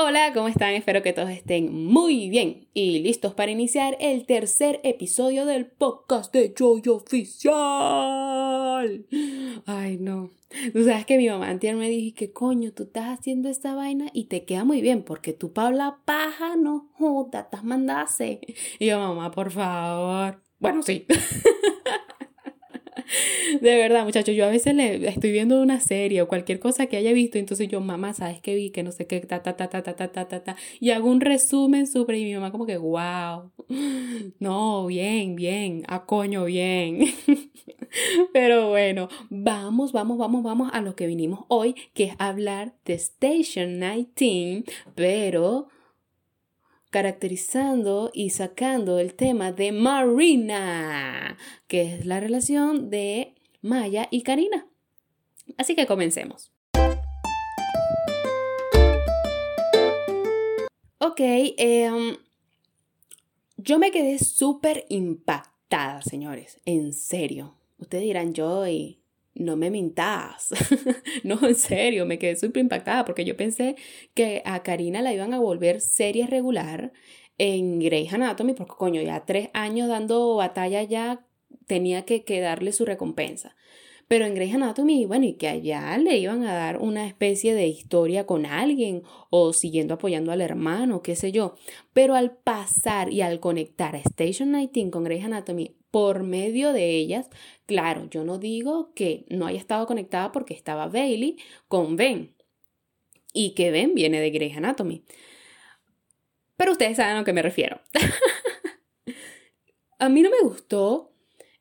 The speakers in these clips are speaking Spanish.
Hola, ¿cómo están? Espero que todos estén muy bien y listos para iniciar el tercer episodio del podcast de Joy Oficial. Ay, no. Tú sabes que mi mamá antes me dijo que coño, tú estás haciendo esta vaina y te queda muy bien porque tú Paula paja no joda, estás mandase. Y yo, mamá, por favor. Bueno, sí. De verdad, muchachos, yo a veces le estoy viendo una serie o cualquier cosa que haya visto, entonces yo, mamá, ¿sabes qué vi? Que no sé qué, ta, ta, ta, ta, ta, ta, ta, ta, y hago un resumen súper y mi mamá como que, wow, no, bien, bien, a coño, bien. Pero bueno, vamos, vamos, vamos, vamos a lo que vinimos hoy, que es hablar de Station 19, pero caracterizando y sacando el tema de Marina, que es la relación de Maya y Karina. Así que comencemos. Ok, em, yo me quedé súper impactada, señores, en serio. Ustedes dirán, yo y no me mintas. no, en serio, me quedé súper impactada porque yo pensé que a Karina la iban a volver serie regular en Grey's Anatomy, porque coño, ya tres años dando batalla ya tenía que, que darle su recompensa. Pero en Grey's Anatomy, bueno, y que allá le iban a dar una especie de historia con alguien o siguiendo apoyando al hermano, qué sé yo. Pero al pasar y al conectar a Station 19 con Grey's Anatomy por medio de ellas, claro, yo no digo que no haya estado conectada porque estaba Bailey con Ben y que Ben viene de Grey's Anatomy. Pero ustedes saben a lo que me refiero. a mí no me gustó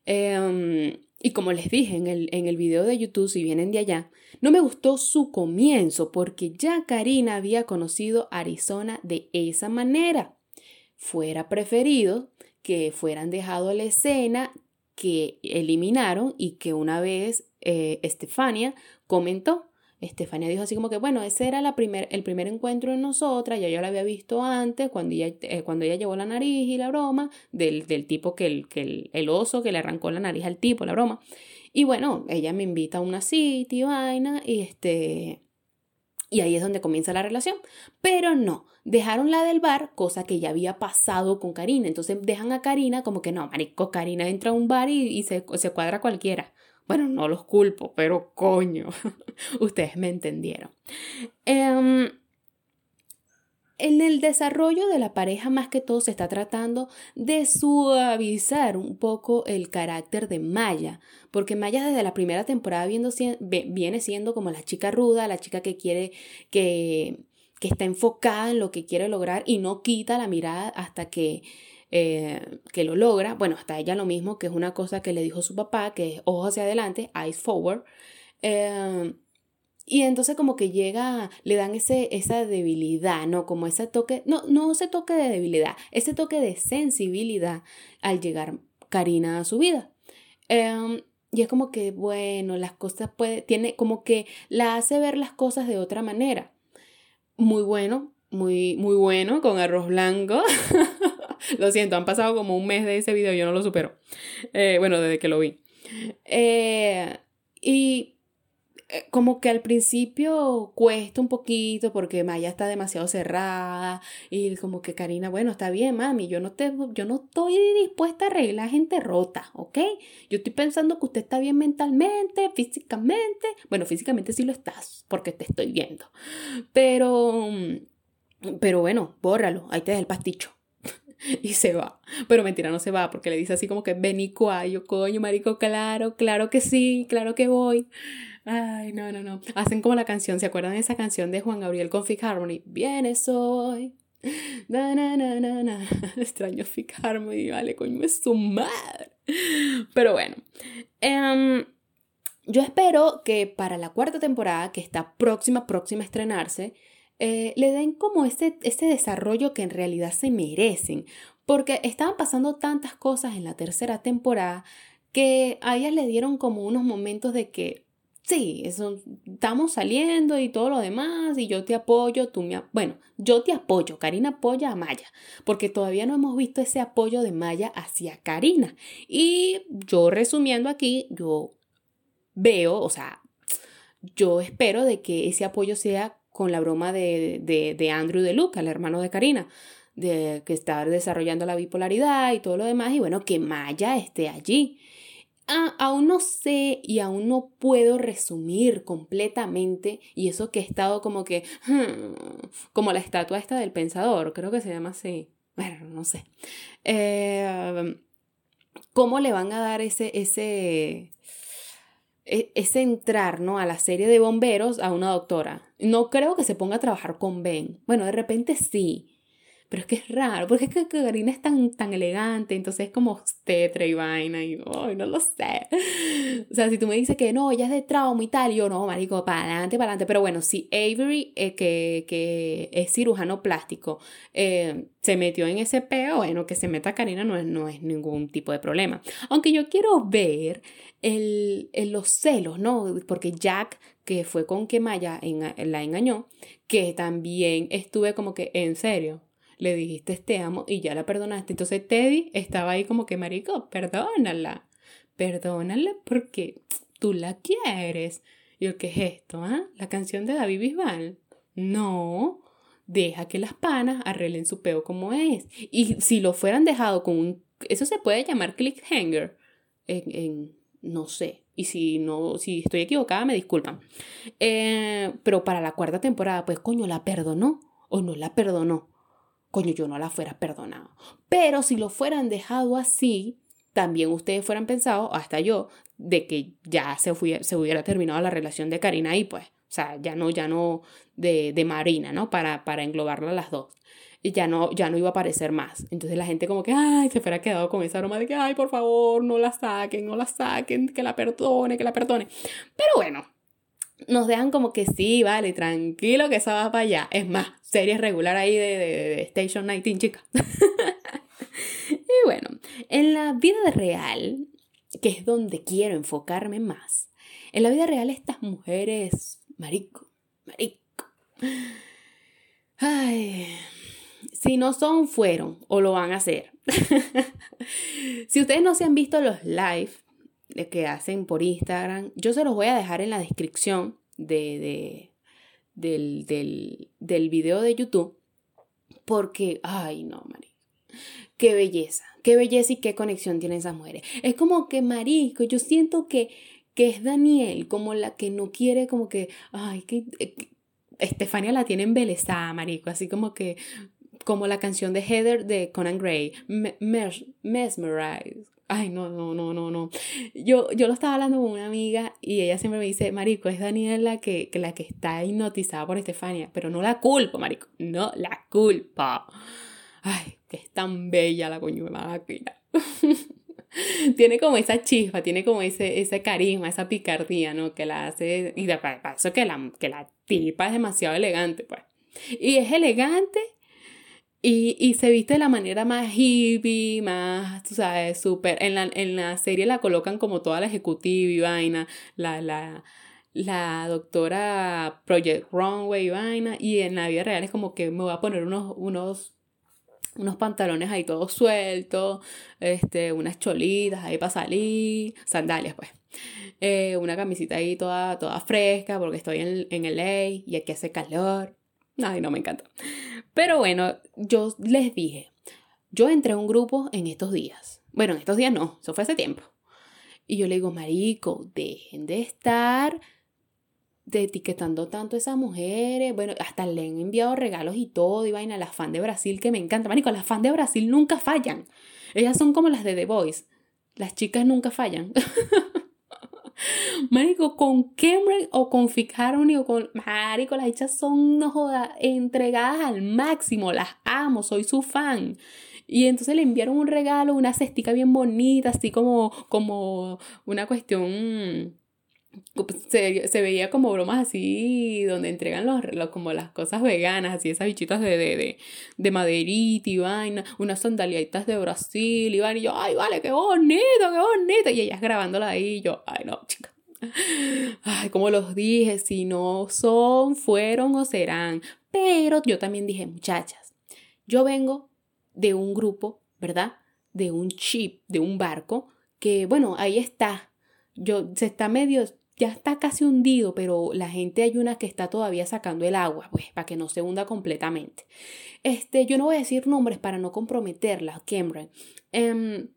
em, y como les dije en el, en el video de YouTube, si vienen de allá, no me gustó su comienzo porque ya Karina había conocido Arizona de esa manera. Fuera preferido que fueran dejado la escena, que eliminaron y que una vez eh, Estefania comentó. Estefania dijo así como que, bueno, ese era primer, el primer encuentro en nosotras, ya yo la había visto antes, cuando ella, eh, cuando ella llevó la nariz y la broma, del, del tipo que, el, que el, oso que le arrancó la nariz al tipo, la broma. Y bueno, ella me invita a una cita y vaina, y este... Y ahí es donde comienza la relación. Pero no, dejaron la del bar, cosa que ya había pasado con Karina. Entonces dejan a Karina como que no, marico, Karina entra a un bar y, se, se cuadra cualquiera. Bueno, no los culpo, pero coño, ustedes me entendieron. Em, en el desarrollo de la pareja más que todo se está tratando de suavizar un poco el carácter de Maya, porque Maya desde la primera temporada viene siendo como la chica ruda, la chica que quiere que, que está enfocada en lo que quiere lograr y no quita la mirada hasta que eh, que lo logra. Bueno, hasta ella lo mismo, que es una cosa que le dijo su papá, que es ojos hacia adelante, eyes forward. Eh, y entonces como que llega, le dan ese, esa debilidad, ¿no? Como ese toque, no, no ese toque de debilidad, ese toque de sensibilidad al llegar Karina a su vida. Em, y es como que, bueno, las cosas puede, tiene como que la hace ver las cosas de otra manera. Muy bueno, muy, muy bueno, con arroz blanco. lo siento, han pasado como un mes de ese video, yo no lo supero. Eh, bueno, desde que lo vi. Eh, y eh, como que al principio cuesta un poquito porque Maya está demasiado cerrada y como que Karina, bueno, está bien, mami, yo no, te, yo no estoy dispuesta a arreglar gente rota, ¿ok? Yo estoy pensando que usted está bien mentalmente, físicamente. Bueno, físicamente sí lo estás porque te estoy viendo. Pero, pero bueno, bórralo, ahí te da el pasticho. y se va. Pero mentira, no se va porque le dice así como que ven y yo coño, marico, claro, claro que sí, claro que voy. Ay, no, no, no. Hacen como la canción, ¿se acuerdan de esa canción de Juan Gabriel con Fick Harmony? Vienes hoy. Na, na, na, na, na. Extraño Fick Harmony, vale, coño, es su madre. Pero bueno. Um, yo espero que para la cuarta temporada, que está próxima, próxima a estrenarse, eh, le den como ese, ese desarrollo que en realidad se merecen. Porque estaban pasando tantas cosas en la tercera temporada que a ellas le dieron como unos momentos de que sí, eso, estamos saliendo y todo lo demás, y yo te apoyo, tú me... Bueno, yo te apoyo, Karina apoya a Maya, porque todavía no hemos visto ese apoyo de Maya hacia Karina. Y yo resumiendo aquí, yo veo, o sea, yo espero de que ese apoyo sea con la broma de, de, de Andrew de Luca, el hermano de Karina, de que está desarrollando la bipolaridad y todo lo demás, y bueno, que Maya esté allí. Ah, aún no sé y aún no puedo resumir completamente, y eso que he estado como que, hmm, como la estatua esta del pensador, creo que se llama así, bueno, no sé. Eh, ¿Cómo le van a dar ese, ese, e, ese entrar ¿no? a la serie de bomberos a una doctora? No creo que se ponga a trabajar con Ben. Bueno, de repente sí, pero es que es raro, porque es que Karina es tan, tan elegante, entonces es como tetra y vaina, y ay, no lo sé. O sea, si tú me dices que no, ella es de trauma y tal, yo no, marico, para adelante, para adelante. Pero bueno, si Avery, eh, que, que, es cirujano plástico, eh, se metió en ese peo, bueno, que se meta Karina no es, no es ningún tipo de problema. Aunque yo quiero ver el, los celos, ¿no? Porque Jack, que fue con que Maya la engañó, que también estuve como que, en serio, le dijiste te amo y ya la perdonaste. Entonces Teddy estaba ahí como que, marico, perdónala, perdónala porque tú la quieres. Y el ¿qué es esto? Ah? ¿La canción de David Bisbal? No, deja que las panas arreglen su peo como es. Y si lo fueran dejado con un... Eso se puede llamar clickhanger en, en no sé. Y si no, si estoy equivocada, me disculpan. Eh, pero para la cuarta temporada, pues coño, ¿la perdonó o no la perdonó? Coño, yo no la fuera perdonado. Pero si lo fueran dejado así, también ustedes fueran pensado, hasta yo, de que ya se, se hubiera terminado la relación de Karina y pues, o sea, ya no, ya no de, de Marina, ¿no? Para, para englobarla las dos. Ya no, ya no iba a aparecer más. Entonces la gente como que, ay, se fuera quedado con esa broma de que, ay, por favor, no la saquen, no la saquen, que la perdone, que la perdone. Pero bueno, nos dejan como que sí, vale, tranquilo que eso va para allá. Es más, serie regular ahí de, de, Station 19, chica. y bueno, en la vida real, que es donde quiero enfocarme más, en la vida real estas mujeres, marico, marico. Ay, si no son, fueron o lo van a hacer. si ustedes no se han visto los live que hacen por Instagram. Yo se los voy a dejar en la descripción de, del, del, del, video de YouTube. Porque, ay, no, María. Qué belleza, qué belleza y qué conexión tienen esas mujeres. Es como que, Marico, yo siento que, que es Daniel, como la que no quiere, como que, ay, que, eh, Estefania la tiene embelesada, Marico, así como que, como la canción de Heather de Conan Gray, Mesmerize, Ay, no, no, no, no, no. Yo, yo lo estaba hablando con una amiga y ella siempre me dice, Marico, es Daniela que, que la que está hipnotizada por Estefania, pero no la culpo, Marico, no la culpa. Ay, que es tan bella la coño máquina. tiene como esa chispa, tiene como ese, ese carisma, esa picardía, ¿no? Que la hace, y de paso que la, que la tipa es demasiado elegante, pues. Y es elegante y, se viste de la manera más hippie, más, tú sabes, súper. En la, en la serie la colocan como toda la ejecutiva y vaina, la, la, la doctora Project Runway y vaina. Y en la vida real es como que me voy a poner unos, unos, unos pantalones ahí todos sueltos, este, unas cholitas ahí para salir, sandalias pues. Eh, una camisita ahí toda, toda fresca porque estoy en, en LA y aquí hace calor. Ay, no me encanta. Pero bueno, yo les dije, yo entré a un grupo en estos días. Bueno, en estos días no, eso fue hace tiempo. Y yo le digo, marico, dejen de estar de etiquetando tanto a esas mujeres. Bueno, hasta le han enviado regalos y todo. Y vaina las fan de Brasil que me encanta. Marico, las fan de Brasil nunca fallan. Ellas son como las de The Voice. Las chicas nunca fallan. Marico, con Cameron o con Fick o con. Marico, las hechas son, no joda, entregadas al máximo. Las amo, soy su fan. Y entonces le enviaron un regalo, una cestica bien bonita, así como, como una cuestión. Se, se, veía como bromas así, donde entregan los, como las cosas veganas, así esas bichitas de, de, de, de maderita y vaina, unas sandalitas de Brasil y vaina, y yo, ay, vale, qué bonito, qué bonito, y ellas grabándola ahí, y yo, ay, no, chica, Ay, como los dije, si no son, fueron o serán. Pero yo también dije, muchachas, yo vengo de un grupo, ¿verdad? De un chip, de un barco, que bueno, ahí está. Yo, se está medio ya está casi hundido, pero la gente hay una que está todavía sacando el agua, pues, para que no se hunda completamente. Este, yo no voy a decir nombres para no comprometerla, Cameron. Em,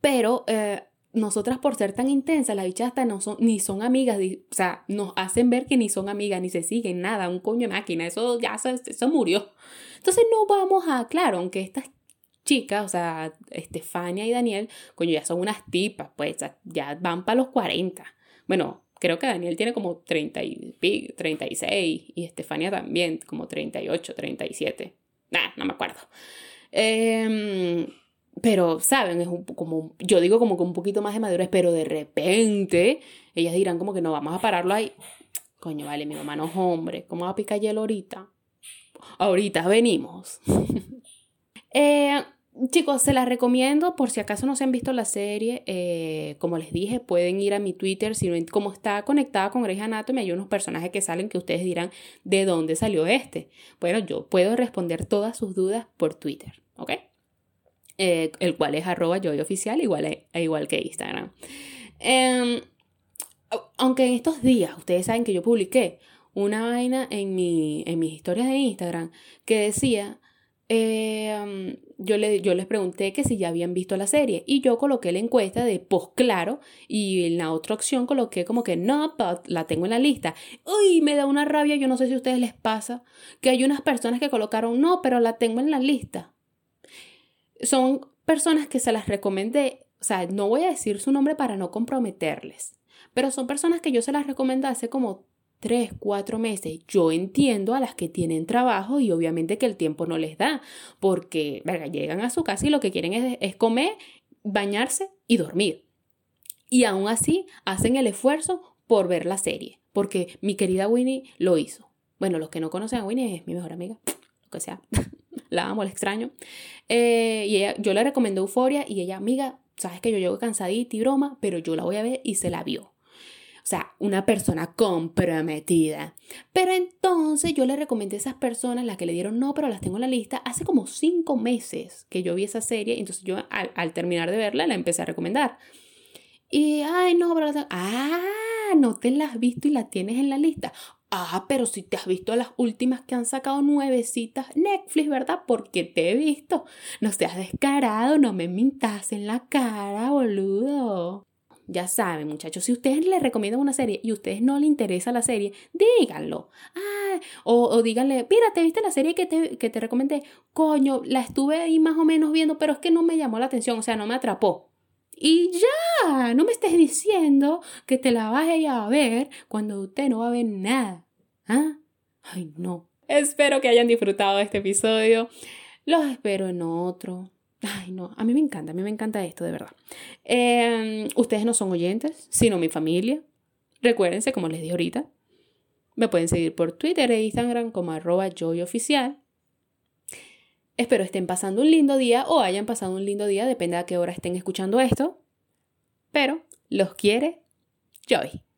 pero eh, nosotras por ser tan intensas, las bichas hasta no son, ni son amigas, o sea, nos hacen ver que ni son amigas, ni se siguen, nada, un coño de máquina, eso ya se, murió. Entonces no vamos a, claro, aunque estas chicas, o sea, Estefania y Daniel, coño, ya son unas tipas, pues ya van para los 40. Bueno, creo que Daniel tiene como 30 y, 36 y Estefania también, como 38, 37. Nah, no me acuerdo. Eh, pero, ¿saben? Es un, como, yo digo como que un poquito más de madurez, pero de repente ellas dirán como que no vamos a pararlo ahí. Coño, vale, mi mamá no es hombre. ¿Cómo va a picar hielo ahorita? Ahorita venimos. eh, chicos, se las recomiendo por si acaso no se han visto la serie. Eh, como les dije, pueden ir a mi Twitter. Si ven cómo está conectada con Grey's Anatomy, hay unos personajes que salen que ustedes dirán de dónde salió este. Bueno, yo puedo responder todas sus dudas por Twitter, ¿ok? Eh, el cual es arroba oficial, igual, igual que Instagram. Em, aunque en estos días ustedes saben que yo publiqué una vaina en, mi, en mis historias de Instagram que decía, em, yo, yo les pregunté que si ya habían visto la serie y yo coloqué la encuesta de post claro y en la otra opción coloqué como que no, la tengo en la lista. Uy, me da una rabia, yo no sé si a ustedes les pasa, que hay unas personas que colocaron no, pero la tengo en la lista son personas que se las recomendé, o sea, no voy a decir su nombre para no comprometerles, pero son personas que yo se las recomendé hace como tres, cuatro meses. Yo entiendo a las que tienen trabajo y obviamente que el tiempo no les da, porque llegan a su casa y lo que quieren es, es comer, bañarse y dormir. Y aún así hacen el esfuerzo por ver la serie, porque mi querida Winnie lo hizo. Bueno, los que no conocen a Winnie es mi mejor amiga, lo que sea. la amo, la extraño. Eh, y ella, yo le recomendé Euforia y ella, amiga, sabes que yo llego cansadita y broma, pero yo la voy a ver y se la vio. O sea, una persona comprometida. Pero entonces yo le recomendé a esas personas, las que le dieron no, pero las tengo en la lista, hace como cinco meses que yo vi esa serie. Entonces yo al, terminar de verla la empecé a recomendar. Y, ay, no, pero... Ah, no te la has visto y la tienes en la lista. Ah, pero si te has visto las últimas que han sacado nuevecitas Netflix, ¿verdad? Porque te he visto. No seas descarado, no me mintas en la cara, boludo. Ya saben, muchachos, si ustedes les recomiendan una serie y a ustedes no les interesa la serie, díganlo. Ah, o, díganle, mira, ¿te viste la serie que te, que te recomendé? Coño, la estuve ahí más o menos viendo, pero es que no me llamó la atención, o sea, no me atrapó. Y ya, no me estés diciendo que te la vayas a ver cuando usted no va a ver nada. ¿Ah? Ay, no. Espero que hayan disfrutado de este episodio. Los espero en otro. Ay, no, a mí me encanta, a mí me encanta esto, de verdad. Em, ustedes no son oyentes, sino mi familia. Recuérdense, como les dije ahorita, me pueden seguir por Twitter e Instagram como arroba joyoficial. Espero estén pasando un lindo día o hayan pasado un lindo día, depende a qué hora estén escuchando esto. Pero los quiere Joy.